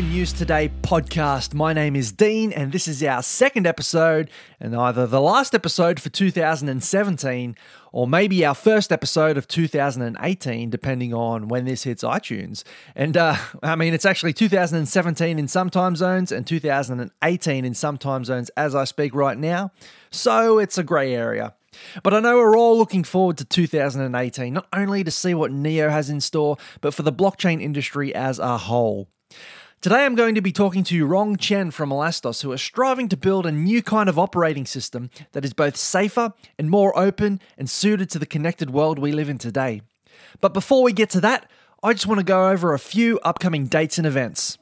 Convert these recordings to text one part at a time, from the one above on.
News Today podcast. My name is Dean, and this is our second episode, and either the last episode for 2017 or maybe our first episode of 2018, depending on when this hits iTunes. And uh, I mean, it's actually 2017 in some time zones and 2018 in some time zones as I speak right now. So it's a grey area. But I know we're all looking forward to 2018, not only to see what NEO has in store, but for the blockchain industry as a whole. Today I'm going to be talking to Rong Chen from Elastos, who are striving to build a new kind of operating system that is both safer and more open and suited to the connected world we live in today. But before we get to that, I just want to go over a few upcoming dates and events.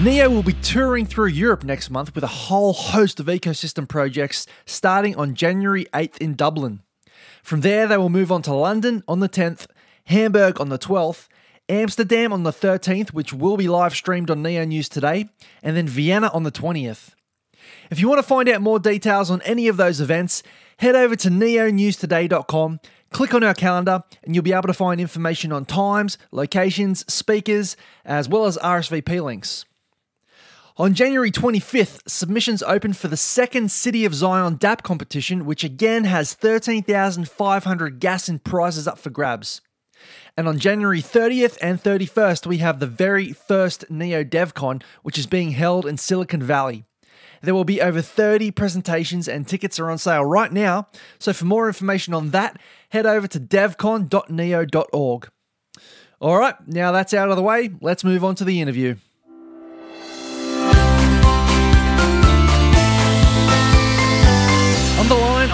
Neo will be touring through Europe next month with a whole host of ecosystem projects starting on January 8th in Dublin. From there, they will move on to London on the 10th, Hamburg on the 12th, Amsterdam on the 13th, which will be live streamed on Neo News today, and then Vienna on the 20th. If you want to find out more details on any of those events, head over to neonewstoday.com, click on our calendar, and you'll be able to find information on times, locations, speakers, as well as RSVP links. On January 25th, submissions opened for the second City of Zion DApp competition, which again has 13,500 gas and prizes up for grabs. And on January 30th and 31st, we have the very first Neo DevCon, which is being held in Silicon Valley. There will be over 30 presentations and tickets are on sale right now. So for more information on that, head over to devcon.neo.org. All right, now that's out of the way, let's move on to the interview.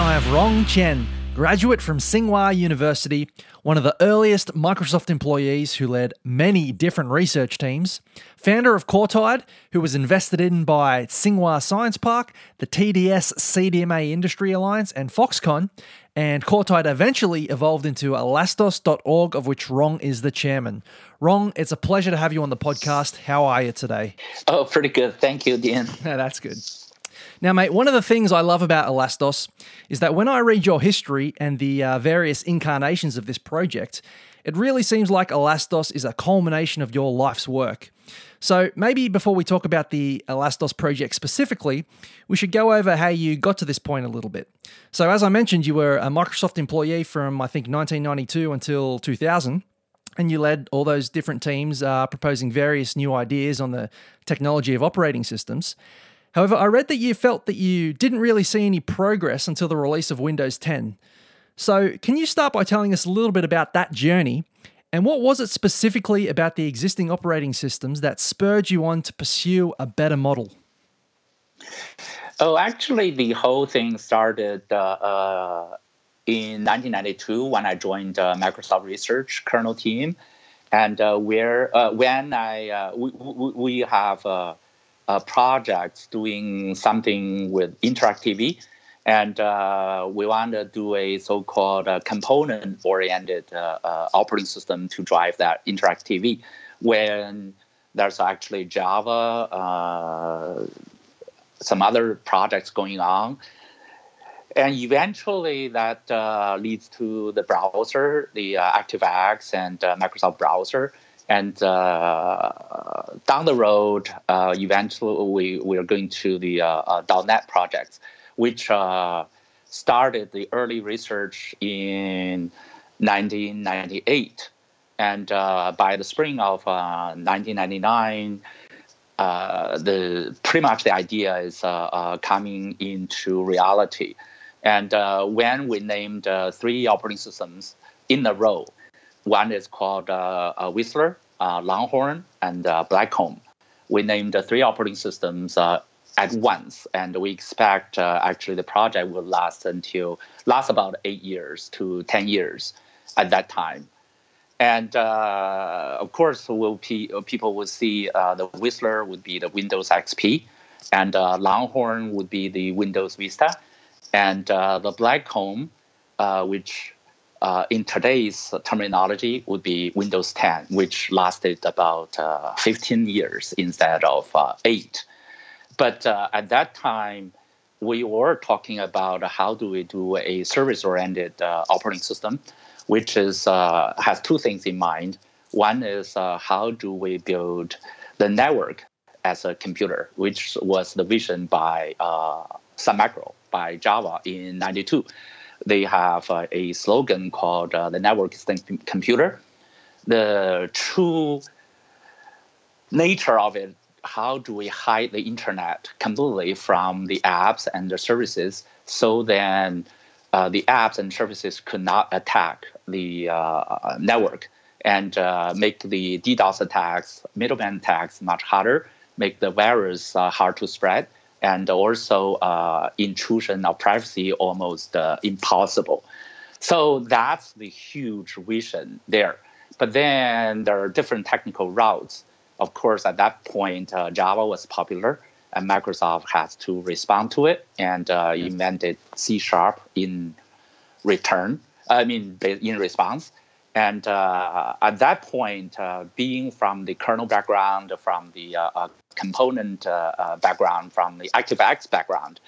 I have Rong Chen, graduate from Tsinghua University, one of the earliest Microsoft employees who led many different research teams, founder of Kortide, who was invested in by Tsinghua Science Park, the TD-SCDMA Industry Alliance, and Foxconn, and Kortide eventually evolved into elastos.org, of which Rong is the chairman. Rong, it's a pleasure to have you on the podcast. How are you today? Oh, pretty good. Thank you, Dean. That's good. Now, mate, one of the things I love about Elastos is that when I read your history and the uh, various incarnations of this project, it really seems like Elastos is a culmination of your life's work. So, maybe before we talk about the Elastos project specifically, we should go over how you got to this point a little bit. So, as I mentioned, you were a Microsoft employee from, I think, 1992 until 2000 and you led all those different teams uh, proposing various new ideas on the technology of operating systems. However, I read that you felt that you didn't really see any progress until the release of Windows 10. So, can you start by telling us a little bit about that journey? And what was it specifically about the existing operating systems that spurred you on to pursue a better model? Oh, actually, the whole thing started uh, uh, in 1992 when I joined uh, Microsoft Research kernel team, and uh, where uh, when I uh, we, we have uh, projects doing something with interactivity. And uh, we want to do a so-called uh, component-oriented uh, uh, operating system to drive that interactivity. When there's actually Java, uh, some other projects going on, and eventually that leads to the browser, the ActiveX and Microsoft browser and uh, down the road, uh, eventually we, we are going to the uh, .NET projects, which started the early research in 1998. And by the spring of 1999, uh, the pretty much the idea is uh, uh, coming into reality. And when we named three operating systems in a row, one is called uh, uh, Whistler, uh, Longhorn, and Blackcomb. We named the three operating systems at once, and we expect actually the project will last until last about eight years to ten years at that time. And uh, of course, will people will see uh, the Whistler would be the Windows XP, and uh, Longhorn would be the Windows Vista, and the Blackcomb, which uh, in today's terminology would be Windows 10, which lasted about uh, 15 years instead of uh, eight. But uh, at that time, we were talking about how do we do a service-oriented uh, operating system, which is uh, has two things in mind. One is how do we build the network as a computer, which was the vision by uh, Sun Micro by Java in '92. They have uh, a slogan called uh, "the network is the computer." The true nature of it how do we hide the internet completely from the apps and the services so then uh, the apps and services could not attack the uh, network and uh, make the DDoS attacks, middleman attacks much harder, make the virus uh, hard to spread, and also uh, intrusion of privacy almost uh, impossible. So that's the huge vision there. But then there are different technical routes of course, at that point, uh, Java was popular, and Microsoft had to respond to it and uh, invented C Sharp in return. I mean, in response. And uh, at that point, uh, being from the kernel background, from the uh, uh, component background, from the ActiveX background,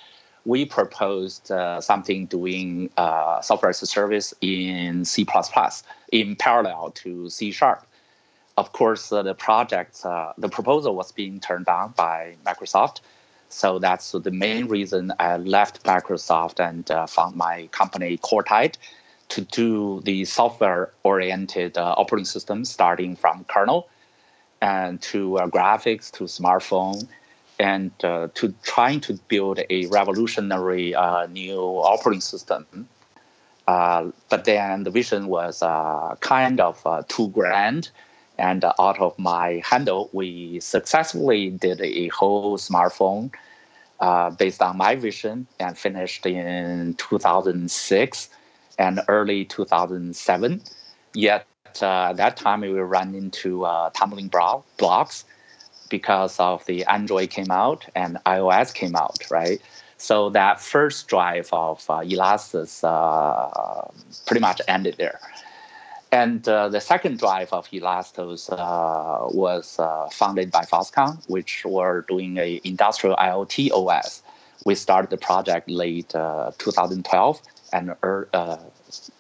we proposed something doing software as a service in C++ in parallel to C Sharp of course, uh, the project, uh, the proposal was being turned down by Microsoft. So that's the main reason I left Microsoft and uh, found my company Kortide to do the software-oriented uh, operating system, starting from kernel and to uh, graphics to smartphone, and uh, to trying to build a revolutionary new operating system. but then the vision was kind of too grand and out of my handle, we successfully did a whole smartphone uh, based on my vision and finished in 2006 and early 2007. Yet uh, at that time, we ran into uh, tumbling blocks because of the Android came out and iOS came out, right? So that first drive of uh, Elastos uh, pretty much ended there. And uh, the second drive of Elastos uh, was uh, founded by Foxconn, which were doing a industrial IoT OS. We started the project late uh, 2012 and uh,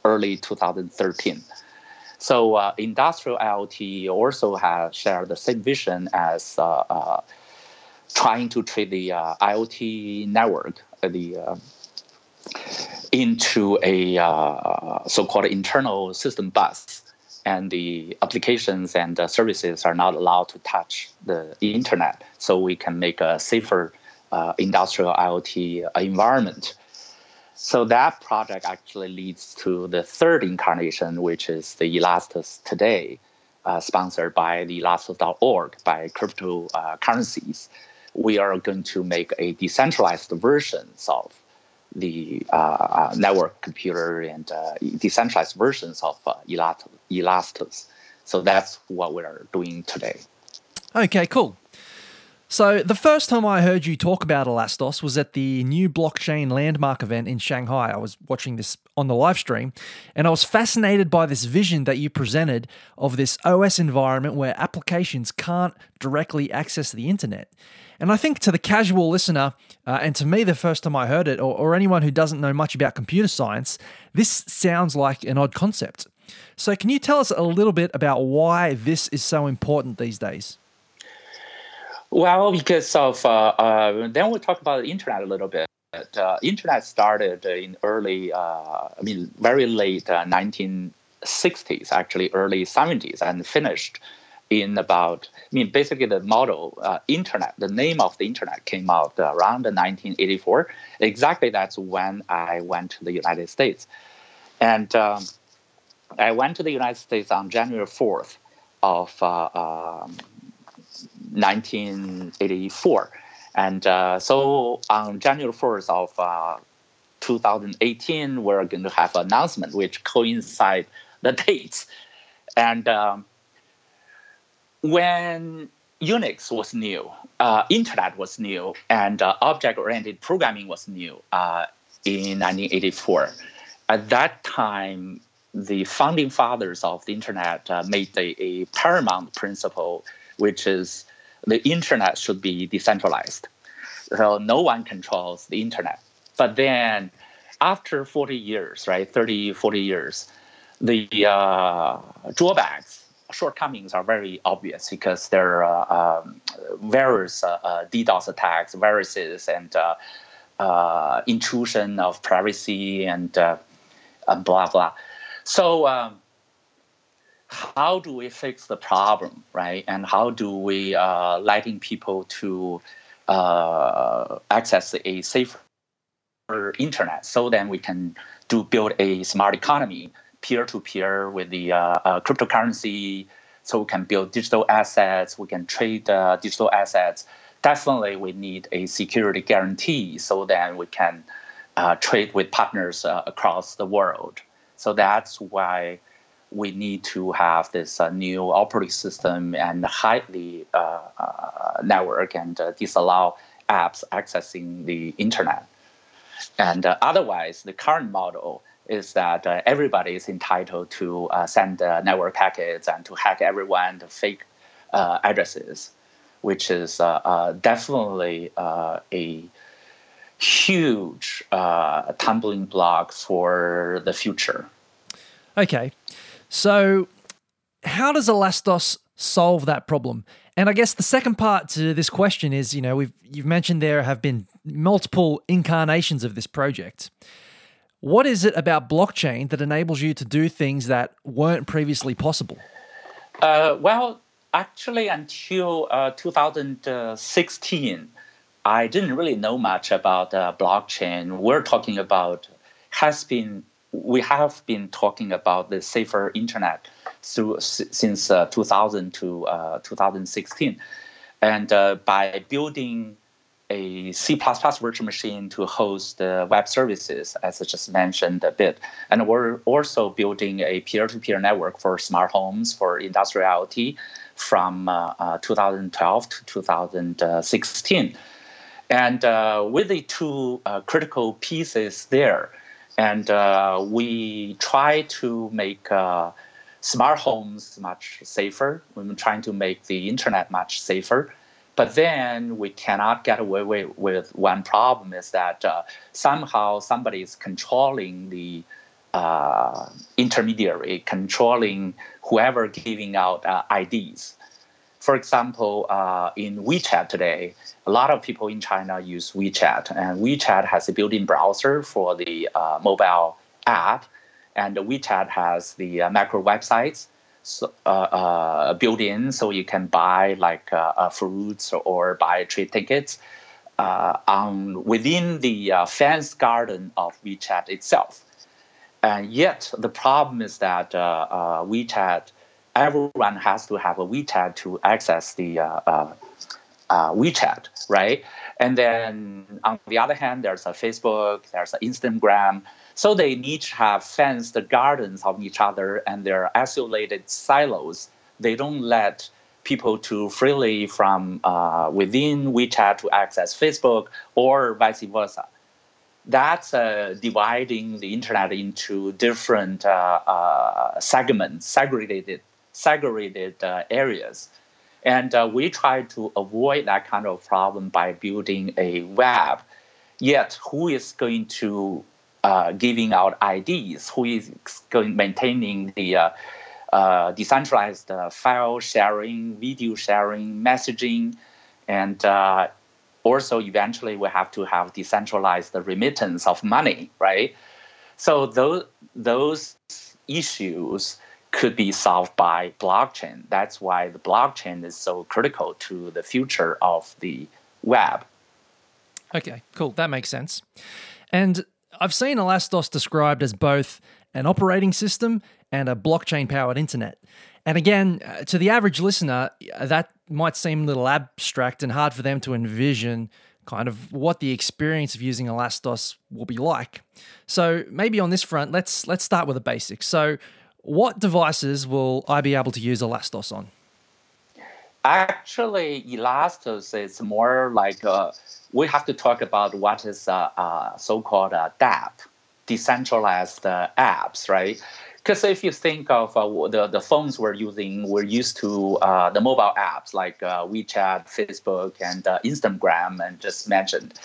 early 2013. So uh, industrial IoT also has shared the same vision as trying to treat the IoT network, the into a uh, so-called internal system bus, and the applications and services are not allowed to touch the internet, so we can make a safer uh, industrial IoT environment. So that project actually leads to the third incarnation, which is the Elastos today, uh, sponsored by the Elastos.org by cryptocurrencies. We are going to make a decentralized versions of the uh, uh, network computer and uh, decentralized versions of uh, Elastus. So that's what we're doing today. Okay, cool. So, the first time I heard you talk about Elastos was at the new blockchain landmark event in Shanghai. I was watching this on the live stream, and I was fascinated by this vision that you presented of this OS environment where applications can't directly access the internet. And I think to the casual listener, uh, and to me, the first time I heard it, or, or anyone who doesn't know much about computer science, this sounds like an odd concept. So, can you tell us a little bit about why this is so important these days? Well, because of uh, uh, then we'll talk about the internet a little bit. Uh, internet started in early, I mean, very late 1960s, uh, actually early 70s, and finished in about, I mean, basically the model, uh, internet, the name of the internet came out around 1984. Exactly that's when I went to the United States. And um, I went to the United States on January 4th of uh, um, 1984. And uh, so on January 1st of uh, 2018, we're going to have an announcement which coincide the dates. And um, when Unix was new, uh, Internet was new, and uh, object-oriented programming was new uh, in 1984. At that time, the founding fathers of the Internet uh, made a, a, paramount principle, which is the Internet should be decentralized. So no one controls the internet. But then after 40 years, right, 30, 40 years, the uh, drawbacks, shortcomings are very obvious because there are um, various uh, uh, DDoS attacks, viruses, and uh, uh, intrusion of privacy and, and blah, blah. So, um, how do we fix the problem, right? And how do we uh, letting people to uh, access a safer internet so then we can do build a smart economy peer to peer with the uh, uh, cryptocurrency so we can build digital assets we can trade uh, digital assets definitely we need a security guarantee so then we can uh, trade with partners across the world so that's why we need to have this uh, new operating system and highly uh, uh, network and uh, disallow apps accessing the internet. And uh, otherwise, the current model is that everybody is entitled to send network packets and to hack everyone to fake addresses, which is definitely a huge tumbling block for the future. Okay. So, how does Elastos solve that problem? And I guess the second part to this question is, you know, we've you've mentioned there have been multiple incarnations of this project. What is it about blockchain that enables you to do things that weren't previously possible? Uh, well, actually, until uh, 2016, I didn't really know much about uh, blockchain. We're talking about has been we have been talking about the safer internet through since uh, 2000 to uh, 2016, and uh, by building a C++ virtual machine to host uh, web services, as I just mentioned a bit, and we're also building a peer-to-peer network for smart homes for industrial IoT from uh, uh, 2012 to 2016, and with the two critical pieces there and uh, we try to make uh, smart homes much safer. We're trying to make the internet much safer. But then we cannot get away with, one problem is that uh, somehow somebody is controlling the uh, intermediary, controlling whoever giving out uh, IDs. For example, uh, in WeChat today, a lot of people in China use WeChat, and WeChat has a built-in browser for the uh, mobile app, and WeChat has the uh, macro websites so, uh, uh, built in, so you can buy like uh, fruits or buy trade tickets on within the fence garden of WeChat itself. And yet, the problem is that WeChat everyone has to have a WeChat to access the uh, uh, uh, WeChat, right? And then on the other hand, there's a Facebook, there's an Instagram. So they each have fenced gardens of each other and they're isolated silos. They don't let people to freely from uh, within WeChat to access Facebook or vice versa. That's uh, dividing the internet into different uh, uh, segments, segregated segregated uh, areas. And uh, we try to avoid that kind of problem by building a web. Yet, who is going to uh, giving out IDs? Who is going maintaining the uh, uh, decentralized uh, file sharing, video sharing, messaging, and also eventually we have to have decentralized remittance of money, right? So those those issues could be solved by blockchain. That's why the blockchain is so critical to the future of the web. Okay, cool. That makes sense. And I've seen Elastos described as both an operating system and a blockchain powered internet. And again, uh, to the average listener, uh, that might seem a little abstract and hard for them to envision kind of what the experience of using Elastos will be like. So maybe on this front, let's let's start with the basics. So what devices will I be able to use Elastos on? Actually, Elastos is more like uh, we have to talk about what is uh, uh, so-called uh, DApp, decentralized uh, apps, right? Because if you think of uh, the the phones we're using, we're used to uh, the mobile apps like WeChat, Facebook, and Instagram, and just mentioned.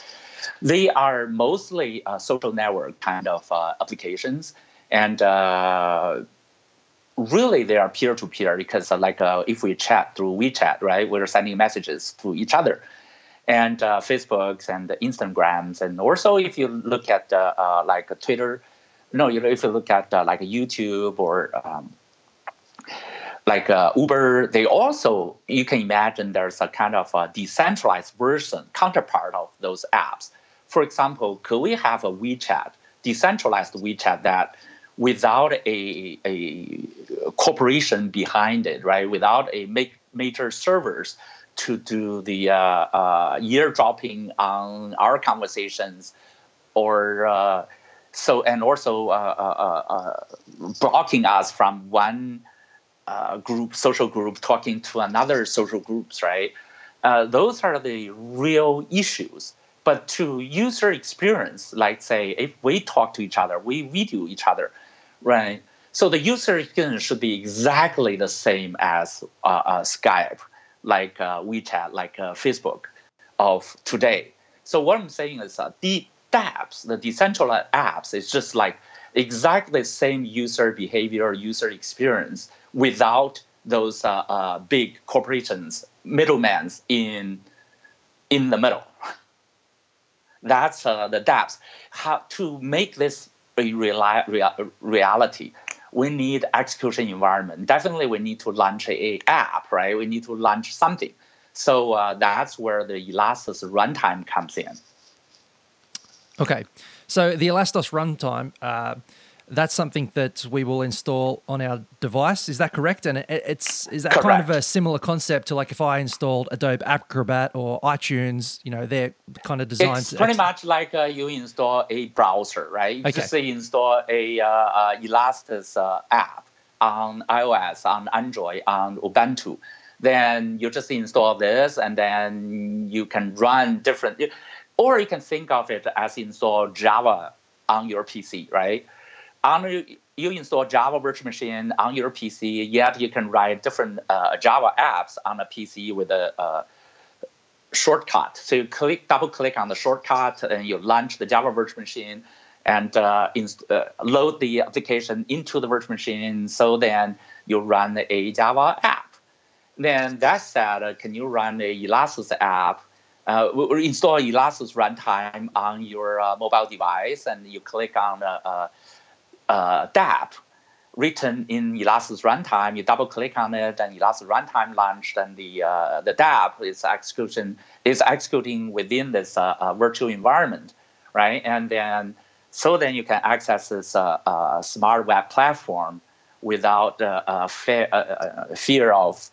They are mostly social network kind of applications, and uh, really they are peer to peer because like if we chat through WeChat, right, we're sending messages to each other and uh, Facebooks and Instagrams, and also if you look at uh, uh, like Twitter, no, you know, if you look at uh, like YouTube or um, like uh, Uber, they also you can imagine there's a kind of a decentralized version counterpart of those apps. For example, could we have a WeChat, decentralized WeChat that without a, a corporation behind it, right? Without a make, major servers to do the uh, uh, eardropping on our conversations or uh, so and also uh, uh, uh, blocking us from one group social group talking to another social groups right those are the real issues but to user experience like say if we talk to each other we video each other right so the user experience should be exactly the same as skype like uh, WeChat, like uh, Facebook of today. So what I'm saying is uh, the dApps, the decentralized apps, is just like exactly the same user behavior, user experience without those uh, uh, big corporations, middlemen in in the middle. That's uh, the dApps. How to make this a reali- reality? we need execution environment. Definitely, we need to launch a, app, right? We need to launch something. So uh, that's where the Elastos runtime comes in. Okay, so the Elastos runtime. Uh, that's something that we will install on our device. Is that correct? And it, it's is that correct. kind of a similar concept to like if I installed Adobe Acrobat or iTunes? You know, they're kind of designed. It's pretty ex- much like uh, you install a browser, right? You okay. just install a uh, uh, Elastos uh, app on iOS, on Android, on Ubuntu. Then you just install this, and then you can run different. Or you can think of it as install Java on your PC, right? On you install Java virtual machine on your PC, yet you can write different uh, Java apps on a PC with a, a, shortcut. So you click, double click on the shortcut, and you launch the Java virtual machine and uh, inst- uh, load the application into the virtual machine. So then you run a Java app. Then that said, uh, can you run a Elastos app? Uh, install Elastos runtime on your uh, mobile device, and you click on the uh, dApp written in Elastos runtime. You double click on it, and Elastos runtime launched, and the uh, the dApp is execution is executing within this uh, uh, virtual environment, right? And then so then you can access this uh, uh, smart web platform without uh, fear, fear of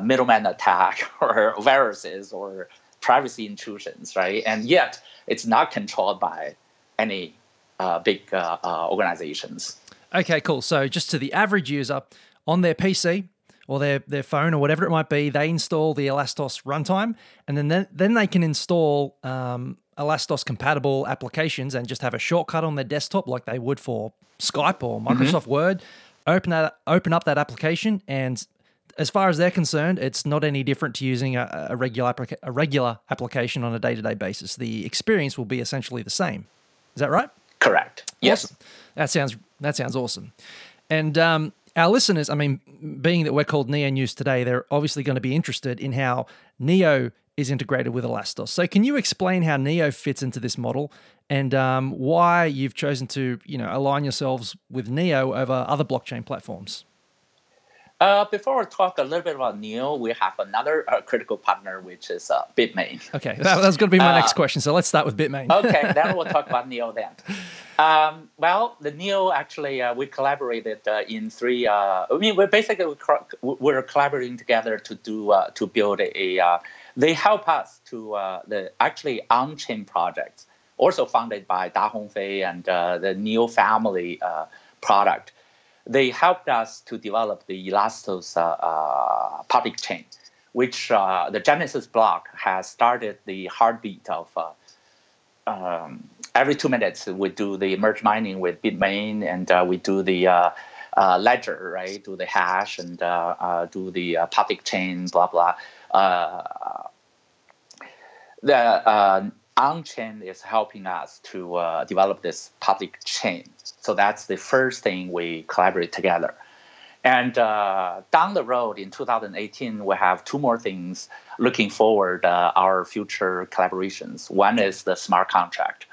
middleman attack or viruses or privacy intrusions, right? And yet it's not controlled by any uh, big uh, uh, organizations. Okay, cool. So just to the average user on their PC or their, their phone or whatever it might be, they install the Elastos runtime, and then then, then they can install um, Elastos compatible applications and just have a shortcut on their desktop like they would for Skype or mm-hmm. Microsoft mm-hmm. Word. Open that open up that application and as far as they're concerned, it's not any different to using a, a regular a regular application on a day to day basis. The experience will be essentially the same. Is that right? Correct. Yes. Awesome. That sounds that sounds awesome. And um, our listeners, I mean, being that we're called Neo News today, they're obviously going to be interested in how Neo is integrated with Elastos. So, can you explain how Neo fits into this model and um, why you've chosen to, you know, align yourselves with Neo over other blockchain platforms? Uh, before we talk a little bit about Neo, we have another uh, critical partner, which is uh, Bitmain. Okay, that, was going to be my next uh, question. So let's start with Bitmain. okay, then we'll talk about Neo then. Um, well, the Neo actually uh, we collaborated uh, in three. I mean, we're basically we're collaborating together to do to build a. they help us to the actually on-chain projects, also funded by Da Hongfei and the Neo family product they helped us to develop the Elastos uh, uh, public chain, which uh, the Genesis block has started the heartbeat of. Um, every two minutes, we do the merge mining with Bitmain, and we do the uh, ledger, right? Do the hash and uh, uh, do the public chain, blah blah. the on-chain is helping us to develop this public chain. So that's the first thing we collaborate together. And uh, down the road in 2018, we have two more things looking forward uh, our future collaborations. One is the smart contract,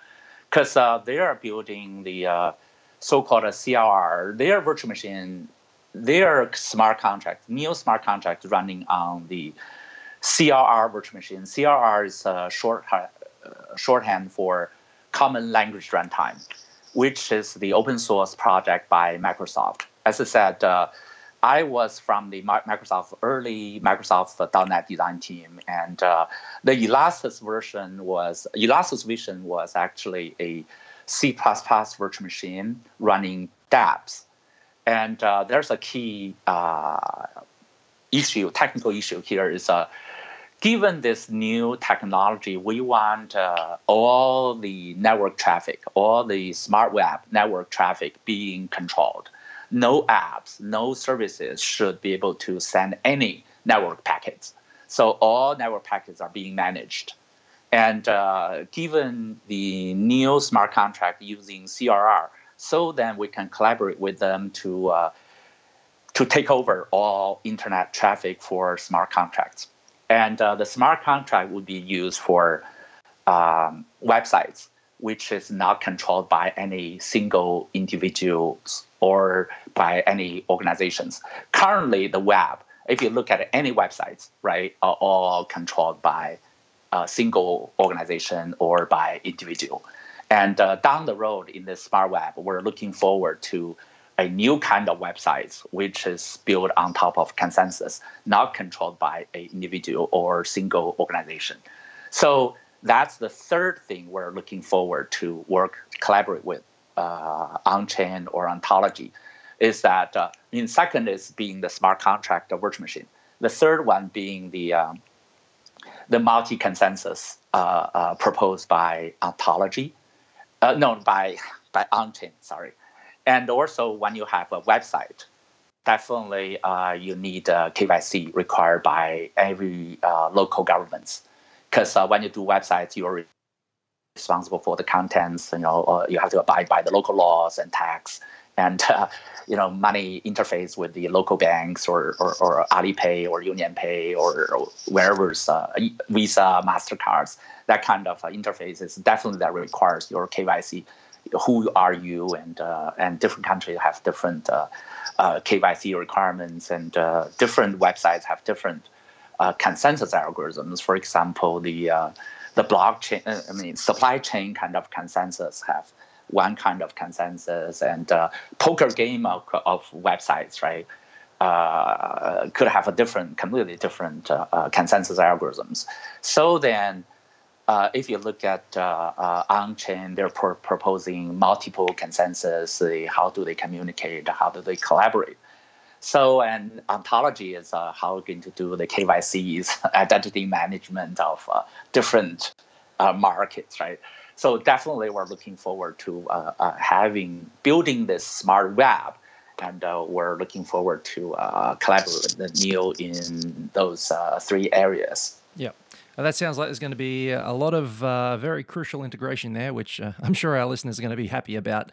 because uh, they are building the uh, so-called CLR, their virtual machine, their smart contract, Neo smart contract running on the CLR virtual machine. CLR is a short, uh, shorthand for Common Language Runtime, which is the open source project by Microsoft. As I said, uh, I was from the Microsoft early Microsoft .NET design team, and uh, the Elastos version was Elastos Vision was actually a C++ virtual machine running dApps, and uh, there's a key uh, issue, technical issue here is uh, given this new technology, we want uh, all the network traffic, all the smart web network traffic being controlled no apps, no services should be able to send any network packets. So all network packets are being managed. And uh, given the new smart contract using CLR, so then we can collaborate with them to uh, to take over all internet traffic for smart contracts. And uh, the smart contract would be used for um, websites, which is not controlled by any single individuals or by any organizations. Currently, the web, if you look at any websites, right, are all controlled by a single organization or by individual. And uh, down the road in the smart web, we're looking forward to a new kind of websites which is built on top of consensus, not controlled by an individual or single organization. So that's the third thing we're looking forward to work collaborate with uh, on-chain or ontology is that uh, I mean second is being the smart contract or virtual machine. The third one being the um, the multi-consensus uh, uh, proposed by ontology, uh, no by by on-chain, sorry, and also when you have a website, definitely uh, you need KYC required by every uh, local governments, because when you do websites, you're responsible for the contents. You know, uh, you have to abide by the local laws and tax, and uh, you know, money interface with the local banks or or, or Alipay or UnionPay or, or wherever's uh, Visa, Mastercards. That kind of uh, interface is definitely that requires your KYC. Who are you? And uh, and different countries have different uh, KYC requirements, and different websites have different consensus algorithms. For example, the the blockchain, uh, I mean, supply chain kind of consensus have one kind of consensus, and uh, poker game of, of websites, right? Uh, could have a different, completely different uh, uh consensus algorithms. So then, uh, if you look at on-chain, they're pro- proposing multiple consensus. how do they communicate? How do they collaborate? So, and ontology is uh, how we're going to do the KYCs, identity management of uh, different uh, markets, right? So definitely, we're looking forward to uh, uh, having building this smart web, and uh, we're looking forward to collaborate with Neo in those three areas. Yeah. That sounds like there's going to be a lot of uh, very crucial integration there, which uh, I'm sure our listeners are going to be happy about.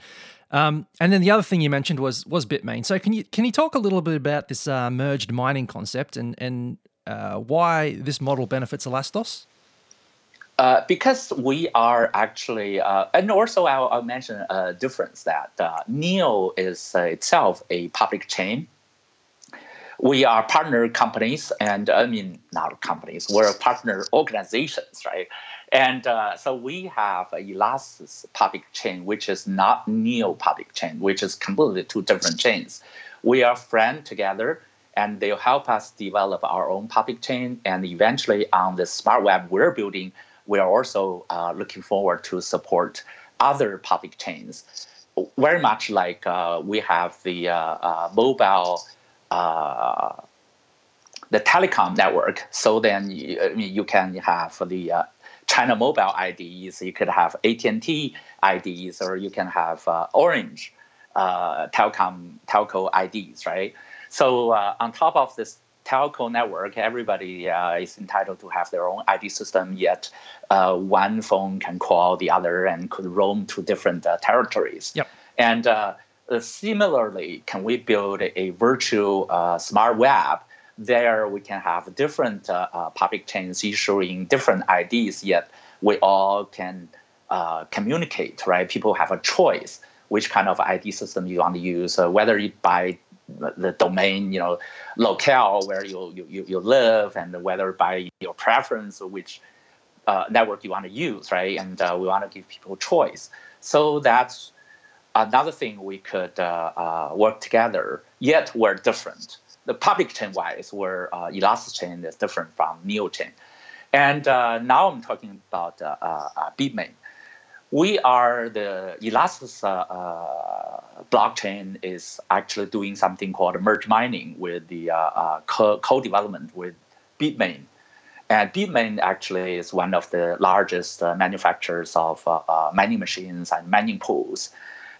Um, and then the other thing you mentioned was was Bitmain. So can you can you talk a little bit about this uh, merged mining concept and and uh, why this model benefits Elastos? Uh, because we are actually, uh, and also I'll, I'll, mention a difference that Neo is itself a public chain. We are partner companies, and I mean not companies. We're partner organizations, right? And uh, so we have Elastos public chain, which is not Neo public chain, which is completely two different chains. We are friends together, and they'll help us develop our own public chain. And eventually, on the smart web we're building, we are also uh, looking forward to support other public chains. Very much like uh, we have the uh, uh, mobile uh, the telecom network. So then you, I mean, you can have the uh, China Mobile IDs, you could have AT&T IDs, or you can have uh, Orange uh, telecom telco IDs, right? So uh, on top of this telco network, everybody uh, is entitled to have their own ID system. Yet uh, one phone can call the other and could roam to different uh, territories. Yep. And uh, similarly, can we build a virtual smart web? There we can have different public chains issuing different IDs. Yet we all can communicate, right? People have a choice which kind of ID system you want to use, uh, whether you by the domain, you know, locale where you, you, you live, and whether by your preference which uh, network you want to use, right? And uh, we want to give people choice. So that's another thing we could uh, uh, work together. Yet we're different. The public chain wise, where uh, Elastic chain is different from NeoChain. And now I'm talking about Bitmain we are the Elastos uh, uh, blockchain is actually doing something called merge mining with the uh, co-development with Bitmain. And Bitmain actually is one of the largest manufacturers of mining machines and mining pools.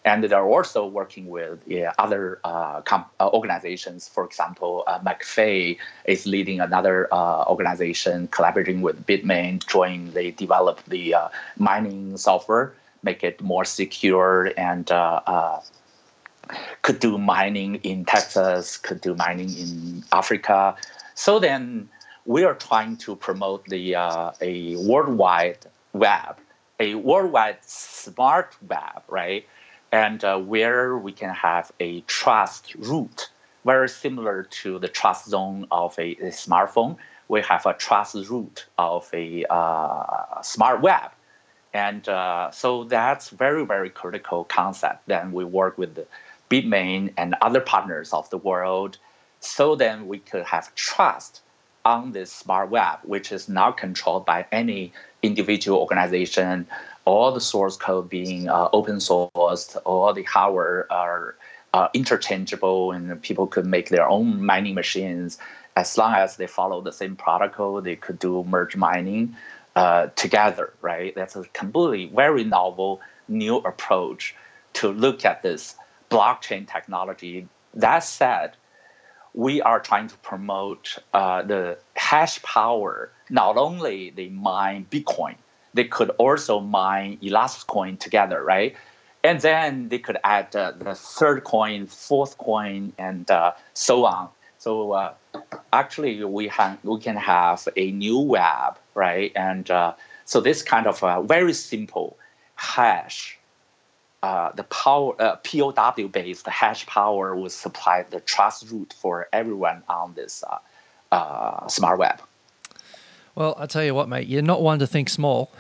And they're also working with yeah, other uh, uh, organizations. For example, uh, McAfee is leading another uh, organization collaborating with Bitmain, join they develop the uh, mining software, make it more secure and uh, could do mining in Texas, could do mining in Africa. So then we are trying to promote the a worldwide web, a worldwide smart web, right? And uh, where we can have a trust root, very similar to the trust zone of a, a smartphone. We have a trust root of a uh, smart web. And uh, so that's very, very critical concept. Then we work with Bitmain and other partners of the world. So then we could have trust on this smart web, which is not controlled by any individual organization all the source code being uh, open sourced, all the hardware are uh, interchangeable, and people could make their own mining machines as long as they follow the same protocol. They could do merge mining uh, together, right? That's a completely very novel new approach to look at this blockchain technology. That said, we are trying to promote uh, the hash power. Not only they mine Bitcoin, they could also mine Elastic coin together, right? And then they could add uh, the third coin, fourth coin, and uh, so on. So uh, actually, we we can have a new web, right? And uh, so this kind of very simple hash, uh, the power uh, POW based hash power will supply the trust root for everyone on this smart web. Well, I tell you what, mate, you're not one to think small.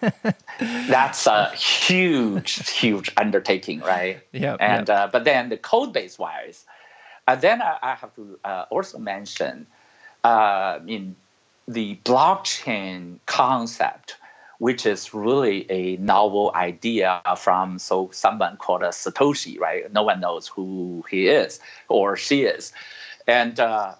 That's a huge, huge undertaking, right? Yeah. And yep. Uh, but then the code base wise, uh, then I, I, have to uh, also mention uh, in the blockchain concept, which is really a novel idea from so someone called a Satoshi, right? No one knows who he is or she is, and uh,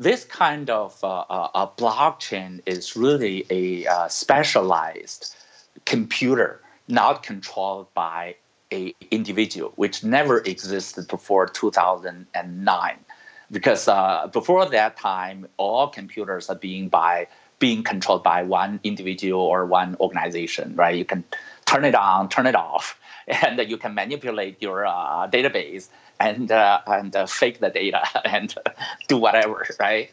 this kind of uh, uh, a blockchain is really a uh, specialized computer, not controlled by a individual, which never existed before 2009. Because uh, before that time, all computers are being by being controlled by one individual or one organization, right? You can turn it on, turn it off, and you can manipulate your uh, database and uh, and uh, fake the data and do whatever, right?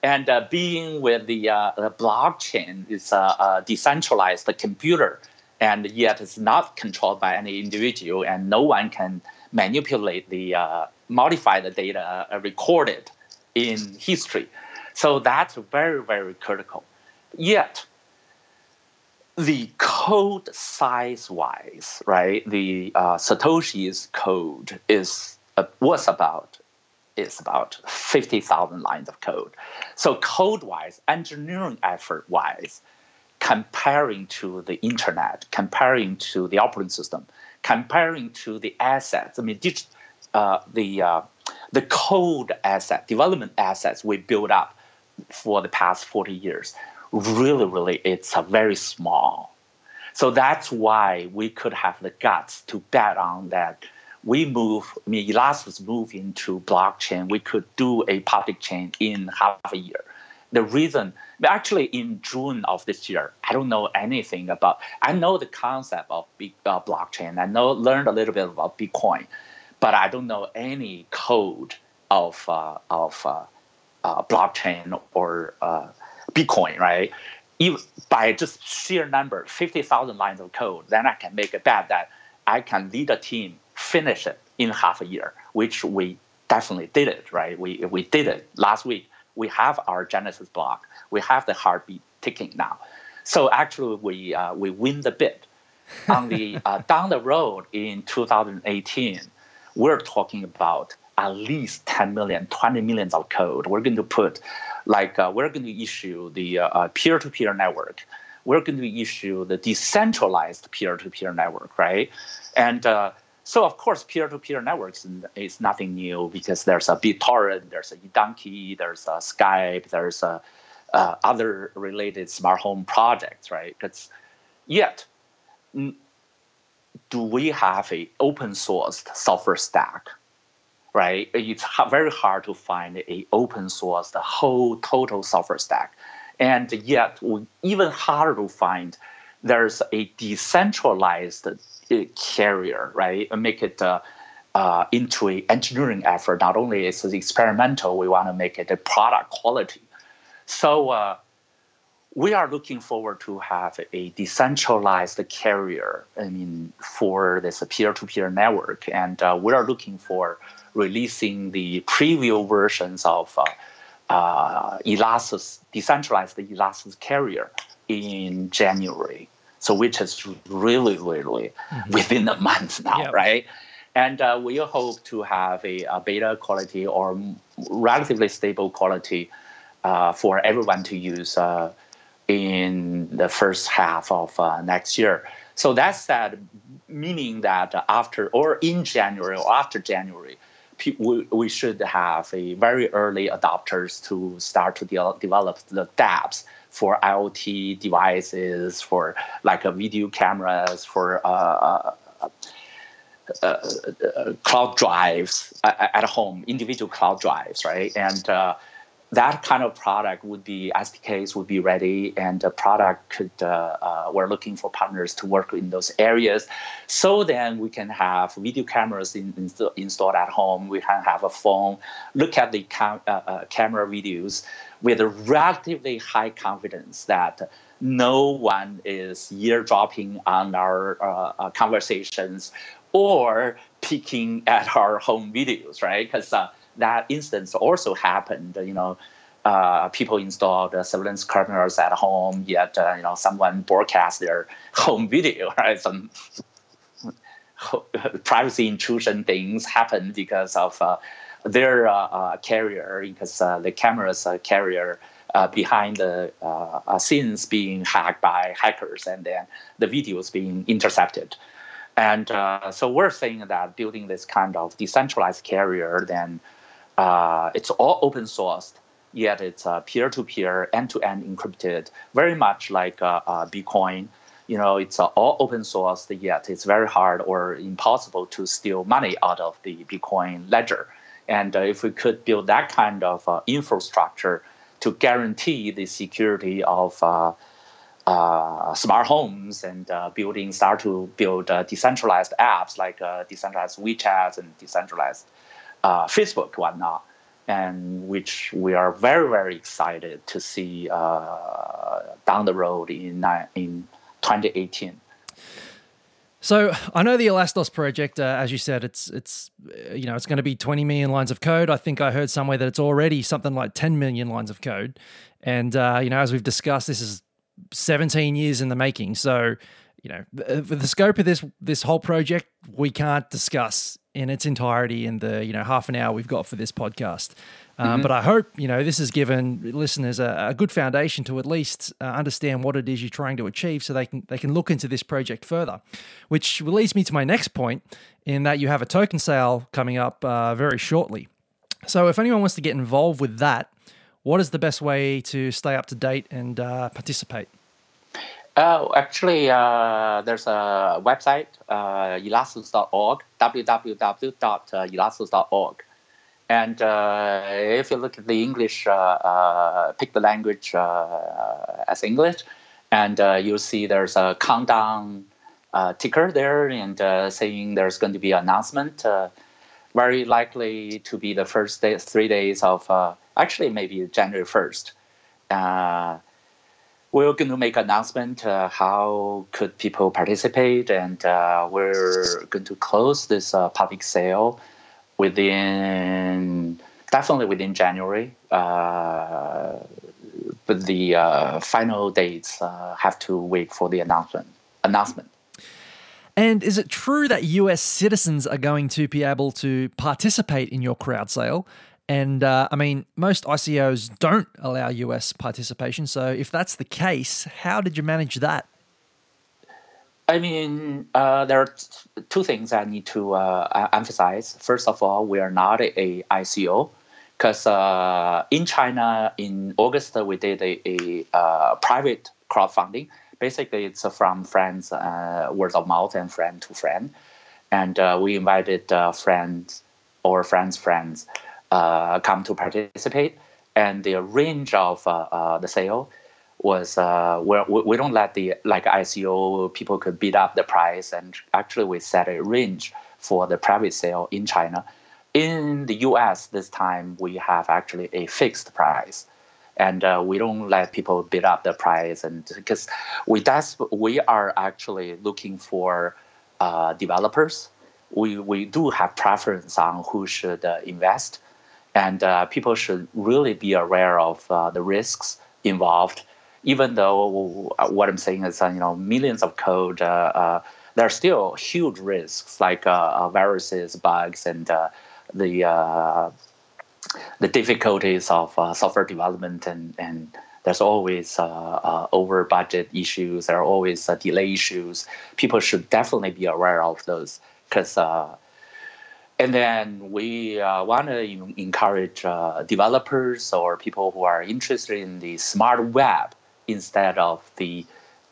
And uh, being with the, uh, the blockchain is a, decentralized computer, and yet it's not controlled by any individual, and no one can manipulate the uh, modify the data recorded in history. So that's very very critical. Yet the code size wise, right? The uh, Satoshi's code is was about is about 50,000 lines of code. So code wise, engineering effort wise, comparing to the internet, comparing to the operating system, comparing to the assets. I mean, uh, the uh, the code asset, development assets we built up for the past 40 years, really, really, it's a very small. So that's why we could have the guts to bet on that we move, I mean, Elastos move into blockchain, we could do a public chain in half a year. The reason, actually, in June of this year, I don't know anything about. I know the concept of big, uh, blockchain. I know learned a little bit about Bitcoin, but I don't know any code of uh, of uh, uh blockchain or uh, Bitcoin, right? Even by just sheer number, fifty thousand lines of code, then I can make a bet that I can lead a team finish it in half a year, which we definitely did it, right? We we did it last week we have our Genesis block. We have the heartbeat ticking now. So actually, we uh, we win the bid. On the uh, down the road in 2018, we're talking about at least 10 million, 20 millions of code. We're going to put, like, uh, we're going to issue the uh, uh, peer-to-peer network. We're going to issue the decentralized peer-to-peer network, right? And uh, so of course, peer-to-peer networks is nothing new because there's a BitTorrent, there's a eDonkey, there's a Skype, there's a, uh, other related smart home projects, right? Because yet, do we have a open source software stack? Right? It's very hard to find a open source the whole total software stack, and yet even harder to find there's a decentralized carrier, right? Make it uh, uh, into an engineering effort. Not only is it experimental, we want to make it a product quality. So uh, we are looking forward to have a decentralized carrier. I mean, for this peer-to-peer network, and uh, we are looking for releasing the preview versions of uh, uh, Elastos decentralized Elastos carrier in January. So which is really, really mm-hmm. within a month now, yep. right? And uh, we hope to have a, a, beta quality or relatively stable quality uh, for everyone to use uh, in the first half of uh, next year. So that's that, meaning that after or in January or after January, we, we should have a very early adopters to start to de- develop the dApps for IoT devices, for like uh, video cameras, for uh, uh, uh, uh cloud drives at home, individual cloud drives, right? And that kind of product would be SDKs would be ready, and the product could. we're looking for partners to work in those areas, so then we can have video cameras in, in, installed at home. We can have a phone, look at the cam- camera videos with a relatively high confidence that no one is eardropping on our uh, uh, conversations or peeking at our home videos, right? Because uh, that instance also happened, you know. Uh, people installed uh, surveillance cameras at home, yet uh, you know someone broadcast their home video, right? Some privacy intrusion things happen because of their uh, uh, carrier because uh, the camera's carrier behind the scenes being hacked by hackers and then the videos being intercepted. And so we're saying that building this kind of decentralized carrier, then it's all open sourced yet it's uh, peer-to-peer, end-to-end encrypted, very much like uh, uh, Bitcoin. You know, it's all open source, yet it's very hard or impossible to steal money out of the Bitcoin ledger. And uh, if we could build that kind of uh, infrastructure to guarantee the security of uh, uh smart homes and uh, building, start to build uh, decentralized apps like decentralized WeChat and decentralized Facebook, whatnot, and which we are very, very excited to see down the road in, in 2018. So I know the Elastos project, uh, as you said, it's it's uh, you know it's going to be 20 million lines of code. I think I heard somewhere that it's already something like 10 million lines of code, and uh, you know as we've discussed, this is 17 years in the making. So you know the, the scope of this this whole project we can't discuss in its entirety in the you know half an hour we've got for this podcast. Um, mm-hmm. But I hope you know this has given listeners a, a good foundation to at least uh, understand what it is you're trying to achieve, so they can they can look into this project further. Which leads me to my next point, in that you have a token sale coming up uh, very shortly. So if anyone wants to get involved with that, what is the best way to stay up to date and uh, participate? Oh, actually, uh, there's a website, uh, www.elastos.org. And uh, if you look at the English, uh, uh, pick the language uh, as English, and you'll see there's a countdown ticker there and saying there's going to be an announcement. very likely to be the first day, three days of, actually, maybe January 1st we're going to make announcement uh, how could people participate and uh, we're going to close this uh, public sale within definitely within january uh, but the uh, final dates uh, have to wait for the announcement announcement and is it true that US citizens are going to be able to participate in your crowd sale? And uh, I mean, most ICOs don't allow US participation. So if that's the case, how did you manage that? I mean, uh, there are two things I need to uh, emphasize. First of all, we are not a, ICO because uh, in China in August we did a, a uh, private crowdfunding. Basically, it's from friends, uh, word of mouth, and friend to friend, and we invited friends or friends' friends uh, come to participate. And the range of uh, uh, the sale was uh, where we don't let the like ICO people could beat up the price, and actually we set a range for the private sale in China. In the U.S. this time we have actually a fixed price, and uh, we don't let people beat up the price, and because we that's we are actually looking for uh, developers. We we do have preference on who should uh, invest and uh, people should really be aware of uh, the risks involved. Even though uh, what I'm saying is, uh, you know, millions of code, uh, uh, there are still huge risks like viruses, bugs, and the the difficulties of software development, and and there's always over budget issues. There are always delay issues. People should definitely be aware of those because and then we uh, want to encourage uh, developers or people who are interested in the smart web instead of the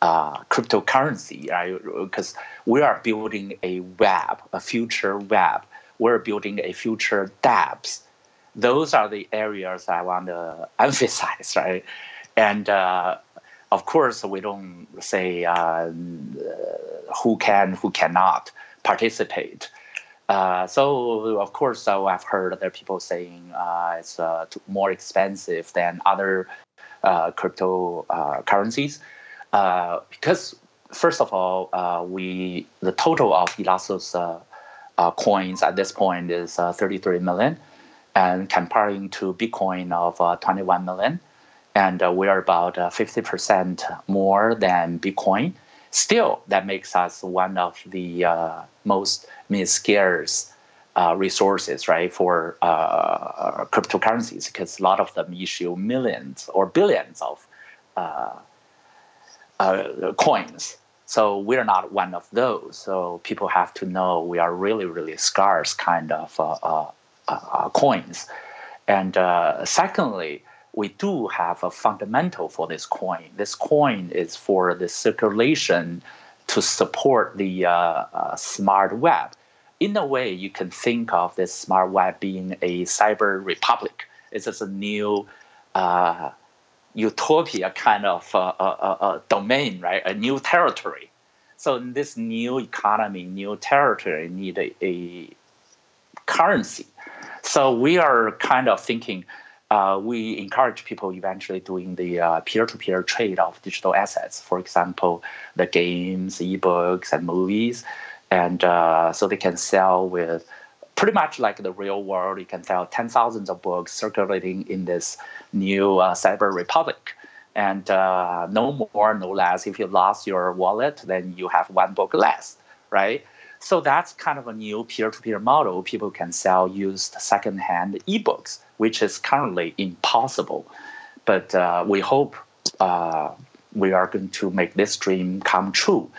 uh, cryptocurrency, right? Because we are building a web, a future web. We're building a future dApps. Those are the areas I want to emphasize, right? And uh, of course, we don't say uh, who can, who cannot participate uh, so of course, uh, I've heard other people saying uh, it's uh, more expensive than other uh, cryptocurrencies uh, uh, because first of all, uh, we the total of Elastos uh, coins at this point is 33 million, and comparing to Bitcoin of 21 million, and we are about 50% more than Bitcoin. Still, that makes us one of the most means scarce uh, resources, right, for uh, cryptocurrencies, because a lot of them issue millions or billions of uh, uh, coins. So we're not one of those. So people have to know we are really, really scarce kind of uh, coins. And secondly, we do have a fundamental for this coin. This coin is for the circulation to support the smart web. In a way, you can think of this smart web being a cyber republic. It's just a new uh, utopia kind of uh, uh, uh, domain, right? A new territory. So this new economy, new territory need a, a currency. So we are kind of thinking we encourage people eventually doing the peer-to-peer trade of digital assets. For example, the games, ebooks, and movies, and uh, so they can sell with pretty much like the real world. You can sell ten thousands of books circulating in this new uh, cyber republic. And uh, no more, no less. If you lost your wallet, then you have one book less, right? So that's kind of a new peer-to-peer model. People can sell used secondhand ebooks, which is currently impossible. But uh, we hope uh, we are going to make this dream come true.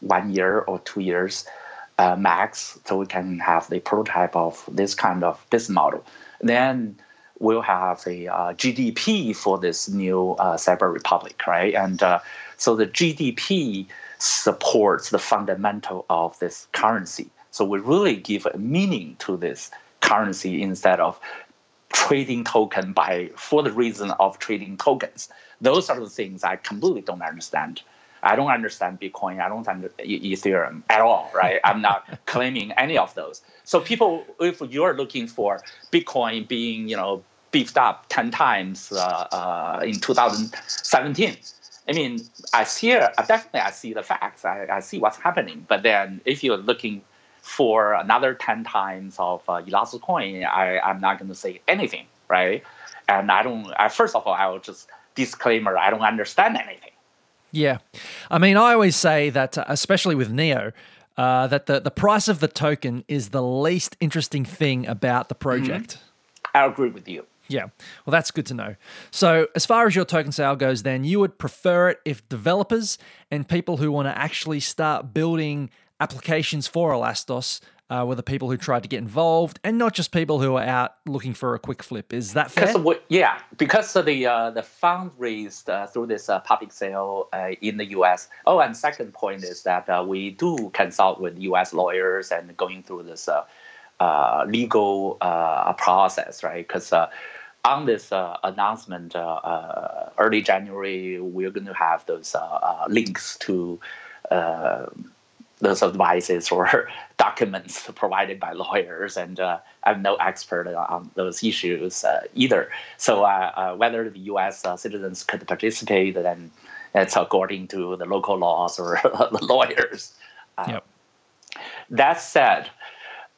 One year or two years uh, max, so we can have the prototype of this kind of business model. Then we'll have a uh, GDP for this new uh, cyber republic, right? And uh, so the GDP supports the fundamental of this currency. So we really give a meaning to this currency instead of trading token by for the reason of trading tokens. Those are the things I completely don't understand. I don't understand Bitcoin. I don't understand Ethereum at all, right? I'm not claiming any of those. So people, if you're looking for Bitcoin being, you know, beefed up 10 times uh, uh, in 2017, I mean, I see, definitely I see the facts. I, I see what's happening. But then if you're looking for another 10 times of uh, Elastos coin, I, I'm not going to say anything, right? And I don't, I, first of all, I will just disclaimer, I don't understand anything. Yeah. I mean, I always say that, uh, especially with Neo, uh, that the, the price of the token is the least interesting thing about the project. Mm-hmm. I agree with you. Yeah. Well, that's good to know. So, as far as your token sale goes, then you would prefer it if developers and people who want to actually start building applications for Elastos uh, were the people who tried to get involved, and not just people who are out looking for a quick flip. Is that fair? What, yeah, because of the uh, the fund raised uh, through this uh, public sale uh, in the U.S. Oh, and second point is that uh, we do consult with U.S. lawyers and going through this legal process, right? Because on this announcement early January, we're going to have those links to those advices or documents provided by lawyers, and uh, I'm no expert on those issues uh, either. So uh, uh whether the U.S. Uh, citizens could participate, then it's according to the local laws or the lawyers. Uh, yep. That said,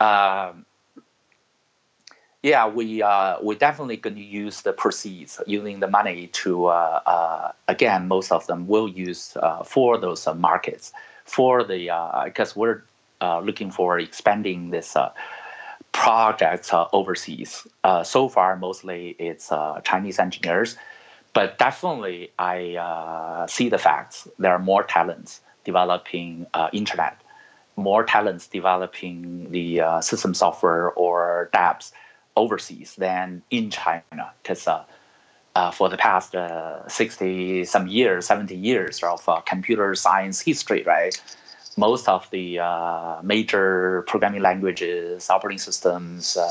um, yeah, we we definitely going to use the proceeds, using the money to again, most of them will use for those markets for the because uh, we're uh, looking for expanding this uh, project uh, overseas. Uh, so far, mostly it's uh, Chinese engineers, but definitely I see the facts. There are more talents developing internet, more talents developing the system software or dApps overseas than in China because uh, uh, for the past uh, 60 some years, 70 years of uh, computer science history, right? Most of the uh, major programming languages, operating systems, uh,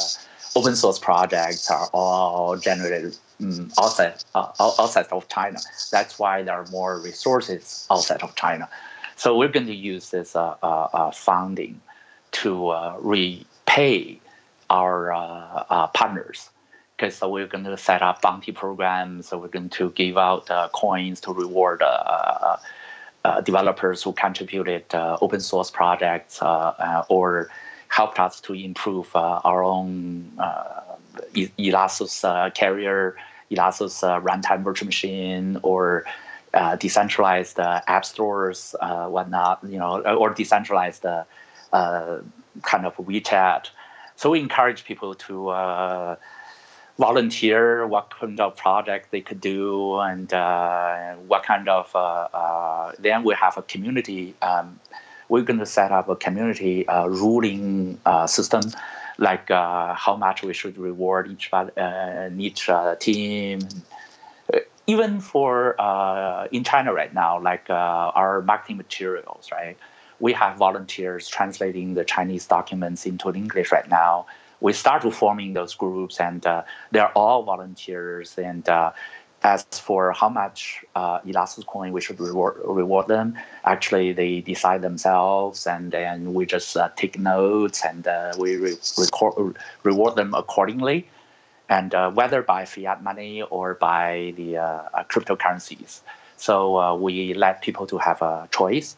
open source projects are all generated um, outside, uh, outside of China. That's why there are more resources outside of China. So we're going to use this funding to repay our partners because so we're going to set up bounty programs. So we're going to give out uh, coins to reward uh, uh, uh developers who contributed uh, open source projects uh, uh, or helped us to improve uh, our own Elastos carrier, Elastos runtime virtual machine, or decentralized app stores, whatnot, you know, or decentralized kind of WeChat. So we encourage people to volunteer what kind of project they could do and uh, what kind of uh, uh, then we have a community um, we're going to set up a community uh, ruling uh, system like uh, how much we should reward each each team. Even for in china right now like our marketing materials right? We have volunteers translating the chinese documents into english right now we started forming those groups, and uh, they're all volunteers. And uh, as for how much uh, Elastos coin we should reward, reward them, actually they decide themselves, and then we just uh, take notes and uh, we re- record, reward them accordingly. And uh, whether by fiat money or by the cryptocurrencies, so we let people to have a choice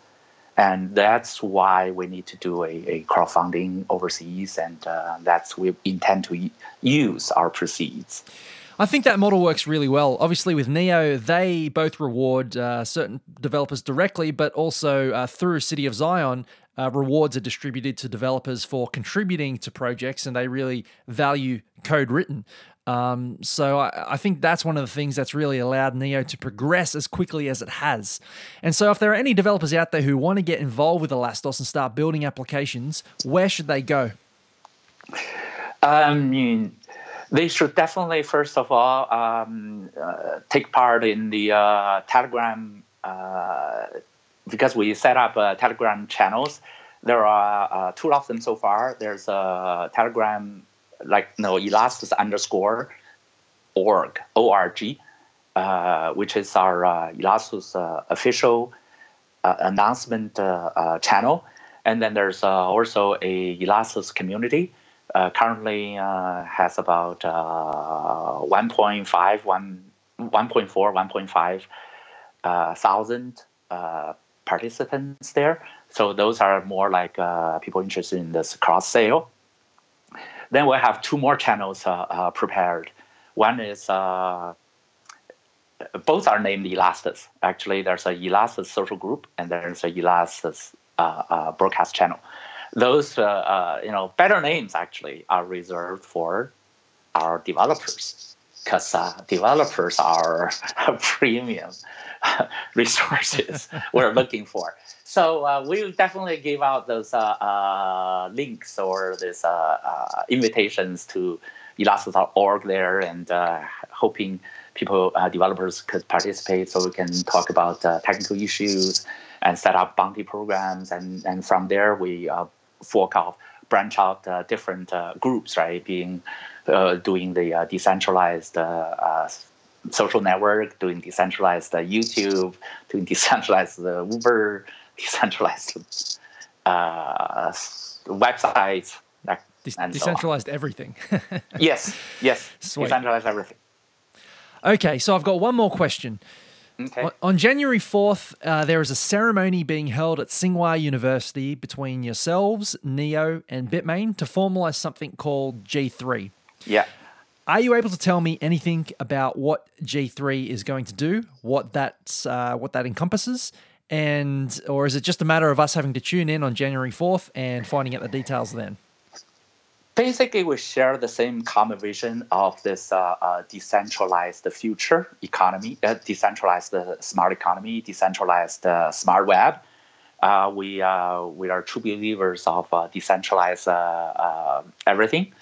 and that's why we need to do a, a crowdfunding overseas and uh, that's we intend to use our proceeds I think that model works really well. Obviously, with Neo, they both reward uh, certain developers directly, but also uh, through City of Zion, uh, rewards are distributed to developers for contributing to projects, and they really value code written. Um, so I, I, think that's one of the things that's really allowed Neo to progress as quickly as it has. And so if there are any developers out there who want to get involved with Elastos and start building applications, where should they go? Mean, They should definitely, first of all, um, uh, take part in the uh, Telegram uh, because we set up uh, Telegram channels. There are uh, two of them so far. There's a Telegram, like no Elastos underscore org org, uh, which is our Elastos official announcement channel, and then there's also a Elastos community uh, currently uh, has about uh, 1.5, 1, 1.4, 1.5 uh, thousand uh, participants there. So those are more like uh, people interested in this cross sale. Then we have two more channels uh, uh, prepared. One is uh, both are named Elastos. Actually, there's a Elastos social group and there's a Elastos broadcast channel those uh, uh, you know better names actually are reserved for our developers because uh, developers are premium resources we're looking for. So uh, we'll definitely give out those uh, uh, links or these invitations to elastos.org there and hoping people, developers could participate so we can talk about technical issues and set up bounty programs. And, and from there, we fork out branch out uh, different uh, groups, right? Being uh, doing the uh, decentralized uh, uh, social network, doing decentralized YouTube, doing decentralized Uber, decentralized websites. De- decentralized so everything. yes, yes, Sweet. decentralized everything. Okay, so I've got one more question. Okay. On January 4th, uh, there is a ceremony being held at Tsinghua University between yourselves, Neo, and Bitmain to formalize something called G3. Yeah. Are you able to tell me anything about what G3 is going to do, what that's uh, what that encompasses, and or is it just a matter of us having to tune in on January 4th and finding out the details then? basically we share the same common vision of this uh, uh, decentralized future economy, uh, decentralized smart economy, decentralized uh, smart web. Uh, we uh, we are true believers of decentralized everything,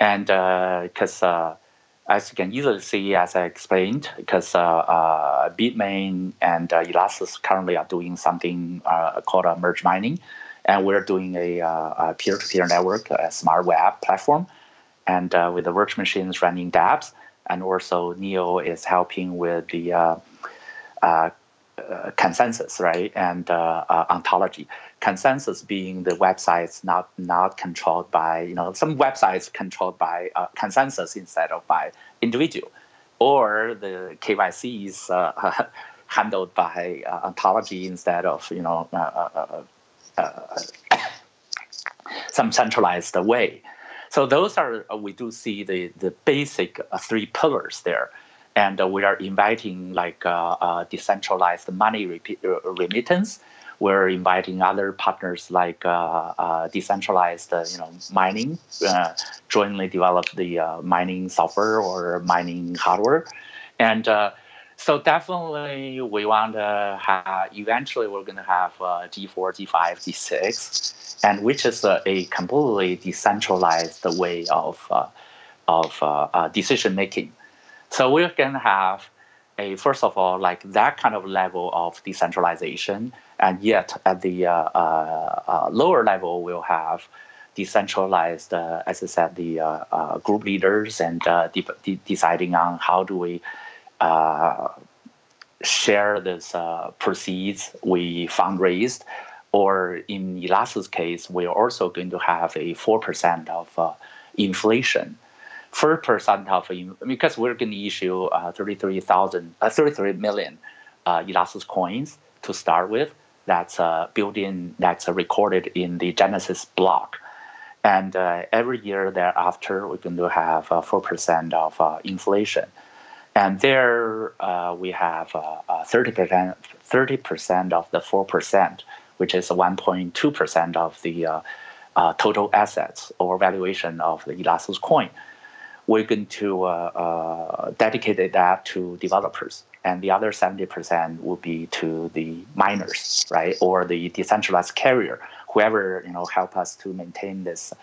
and because as you can easily see, as I explained, because Bitmain and Elastos currently are doing something called a merge mining. And we're doing a, uh, a peer-to-peer network, a smart web platform, and uh, with the virtual machines running dApps, and also Neo is helping with the uh, uh, uh consensus, right, and uh, ontology. Consensus being the websites not not controlled by you know some websites controlled by uh, consensus instead of by individual, or the kyc KYCs uh, handled by uh, ontology instead of you know uh, some centralized way. So those are uh, we do see the the basic uh, three pillars there, and we are inviting like decentralized money remittance. We're inviting other partners like decentralized, you know, mining, jointly develop the mining software or mining hardware, and so definitely we want to have, eventually we're going to have uh, G4, G5 G6 and which is a, a completely decentralized way of, uh, of uh, uh decision making. So we're going to have a, first of all, like that kind of level of decentralization, and yet at the uh, uh, lower level, we'll have decentralized, as I said, the group leaders and de- de- deciding on how do we uh, share this uh, proceeds we fundraised, or in Elastos case, we are also going to have a four percent of uh, inflation. Four percent of because we're going to issue uh, 33,000, uh, 33 million uh, coins to start with. That's uh, built in. That's recorded in the Genesis block. And every year thereafter, we're going to have four percent of inflation. And there uh, we have uh, uh, 30%, 30% of the 4%, which is 1.2% of the uh, uh, total assets or valuation of the Elastos coin. We're going to uh, dedicate that to developers, and the other 70% will be to the miners, right, or the decentralized carrier, whoever you know help us to maintain this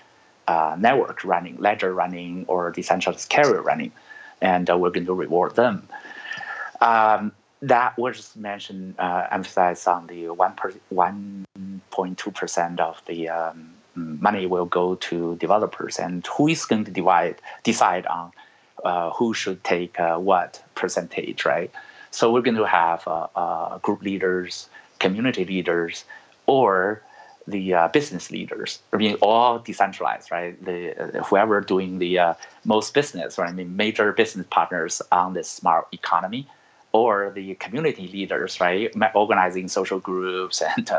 uh, network running, ledger running, or decentralized carrier running, and uh, we're going to reward them. Um, that was mentioned, uh, emphasized on the one one point two percent of the um, money will go to developers, and who is going to divide decide on uh, who should take uh, what percentage, right? So we're going to have uh, uh, group leaders, community leaders, or the uh, business leaders. I mean, all decentralized, right? The uh, whoever doing the most business, right? I mean, major business partners on this smart economy, or the community leaders, right? Organizing social groups and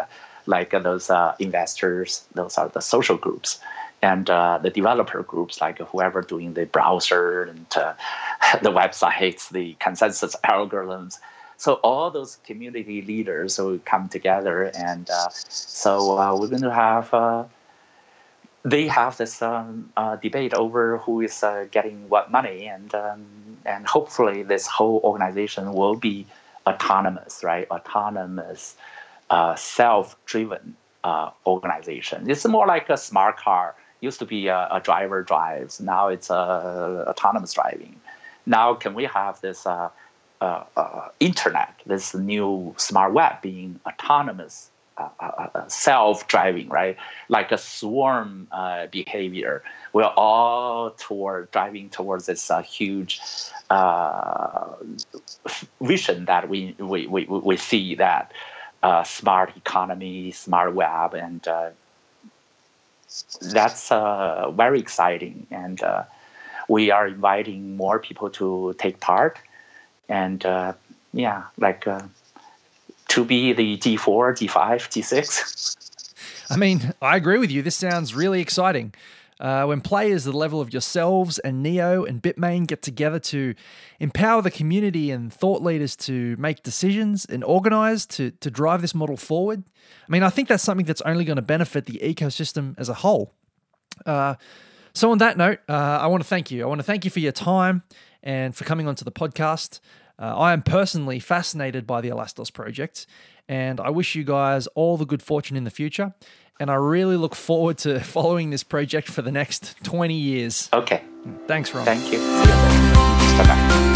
like those uh, investors. Those are the social groups, and uh, the developer groups, like whoever doing the browser and the websites, the consensus algorithms so all those community leaders will come together, and uh, so uh, we're going to have. Uh, they have this um, uh, debate over who is uh, getting what money, and um, and hopefully this whole organization will be autonomous, right? Autonomous, uh, self-driven organization. It's more like a smart car. Used to be a, a driver drives. Now it's autonomous driving. Now can we have this? uh, uh, internet, this new smart web being autonomous, uh, uh, uh self-driving, right? Like a swarm behavior. We're all toward driving towards this huge vision that we, we, we, we see that smart economy, smart web, and that's very exciting. And we are inviting more people to take part and uh, yeah, like uh, to be the G4, G5, G6. I mean, I agree with you. This sounds really exciting. Uh, when players the level of yourselves and Neo and Bitmain get together to empower the community and thought leaders to make decisions and organize to, to drive this model forward, I mean, I think that's something that's only going to benefit the ecosystem as a whole. Uh, so, on that note, uh, I want to thank you. I want to thank you for your time and for coming onto the podcast. Uh, I am personally fascinated by the Elastos project, and I wish you guys all the good fortune in the future. And I really look forward to following this project for the next 20 years. Okay. Thanks, Rong. Thank you. Bye bye.